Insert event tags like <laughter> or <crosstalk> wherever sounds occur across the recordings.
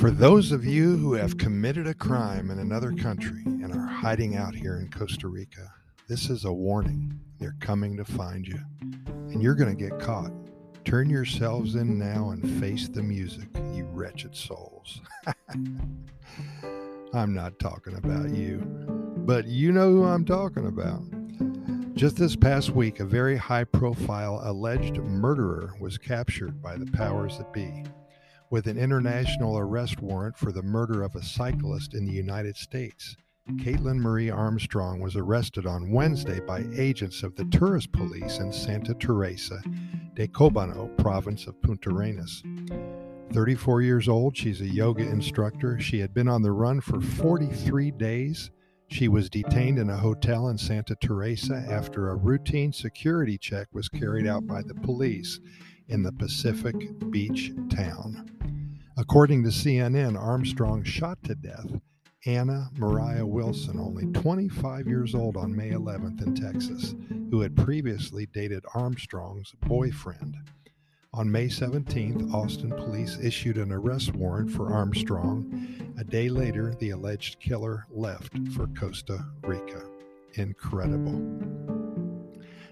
For those of you who have committed a crime in another country and are hiding out here in Costa Rica, this is a warning. They're coming to find you, and you're going to get caught. Turn yourselves in now and face the music, you wretched souls. <laughs> I'm not talking about you, but you know who I'm talking about. Just this past week, a very high profile alleged murderer was captured by the powers that be with an mm-hmm. international arrest warrant for the murder of a cyclist in the United States. Kaitlin Marie Armstrong was arrested on Wednesday by agents of the tourist police in Santa Teresa de Cobano, province of Puntarenas. 34 years old, she's a yoga instructor. She had been on the run for 43 days. She was detained in a hotel in Santa Teresa after a routine security check was carried out by the police in the Pacific Beach town. According to CNN, Armstrong mm-hmm. shot to death Anna Moriah Wilson, only 25 years old, on May 11th in Texas, who had previously dated Armstrong's boyfriend. On May 17th, Austin police issued an arrest warrant for Armstrong. A day later, the alleged killer left for Costa Rica. Incredible.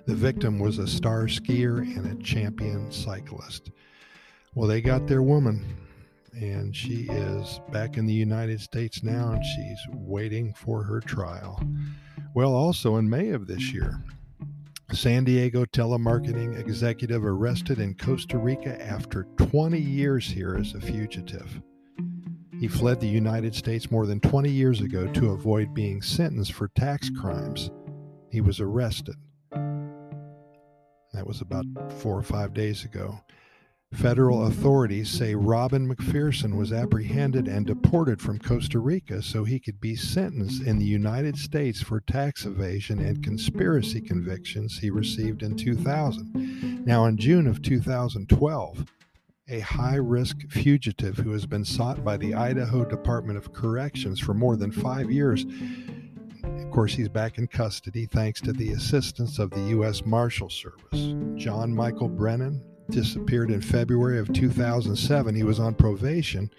The victim was a star skier and a champion cyclist. Well, they got their woman and she is back in the United States now and she's waiting for her trial. Well, also in May of this year, San Diego telemarketing executive arrested in Costa Rica after 20 years here as a fugitive. He fled the United States more than 20 years ago to avoid being sentenced for tax crimes. He was arrested. That was about four or five days ago. Federal authorities say Robin McPherson was apprehended and deported from Costa Rica so he could be sentenced in the United States for tax evasion and conspiracy convictions he received in 2000. Now, in June of 2012, a high risk fugitive who has been sought by the Idaho Department of Corrections for more than five years. Of course, he's back in custody thanks to the assistance of the U.S. Marshal Service. John Michael Brennan, disappeared in February of 2007. He was on probation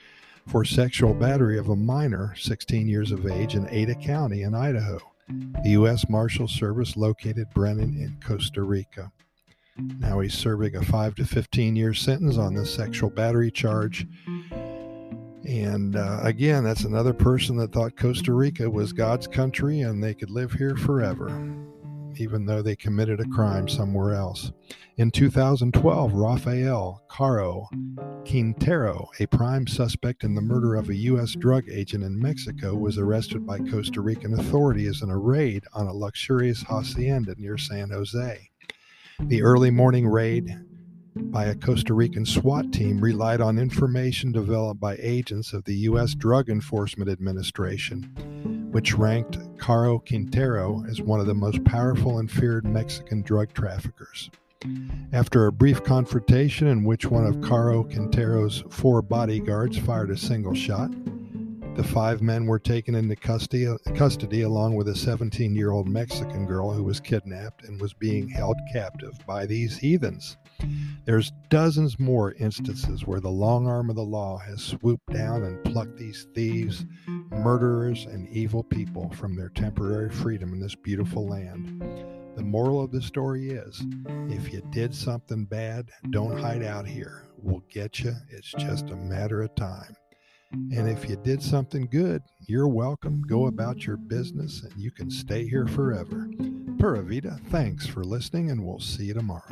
for sexual battery of a minor, 16 years of age, in Ada County in Idaho. The U.S. Marshal Service located Brennan in Costa Rica. Now he's serving a 5 to 15 year sentence on this sexual battery charge. And uh, again, that's another person that thought Costa Rica was God's country and they could live here forever even though they committed a crime mm. somewhere else. In 2012, Rafael Caro Quintero, a prime suspect in the murder of a U.S. drug agent in Mexico, was arrested by Costa Rican authorities in a raid on a luxurious hacienda near San Jose. The early morning raid by a Costa Rican SWAT team relied on information developed by agents of the U.S. Drug Enforcement Administration which ranked Caro Quintero as one of the most powerful and feared Mexican drug traffickers. After a brief confrontation in which one of Caro Quintero's four bodyguards fired a single shot, the five men were taken into custody, custody along with a 17 year old Mexican girl who was kidnapped and was being held captive by these heathens. There's dozens more instances where the long arm of the law has swooped down and plucked these thieves, murderers, and evil people from their temporary freedom in this beautiful land. The moral of the story is if you did something bad, don't hide out here. We'll get you. It's just a matter of time. And if you did something good, you're welcome. Go about your business and you can stay here forever. Pura Vida, thanks for listening, and we'll see you tomorrow.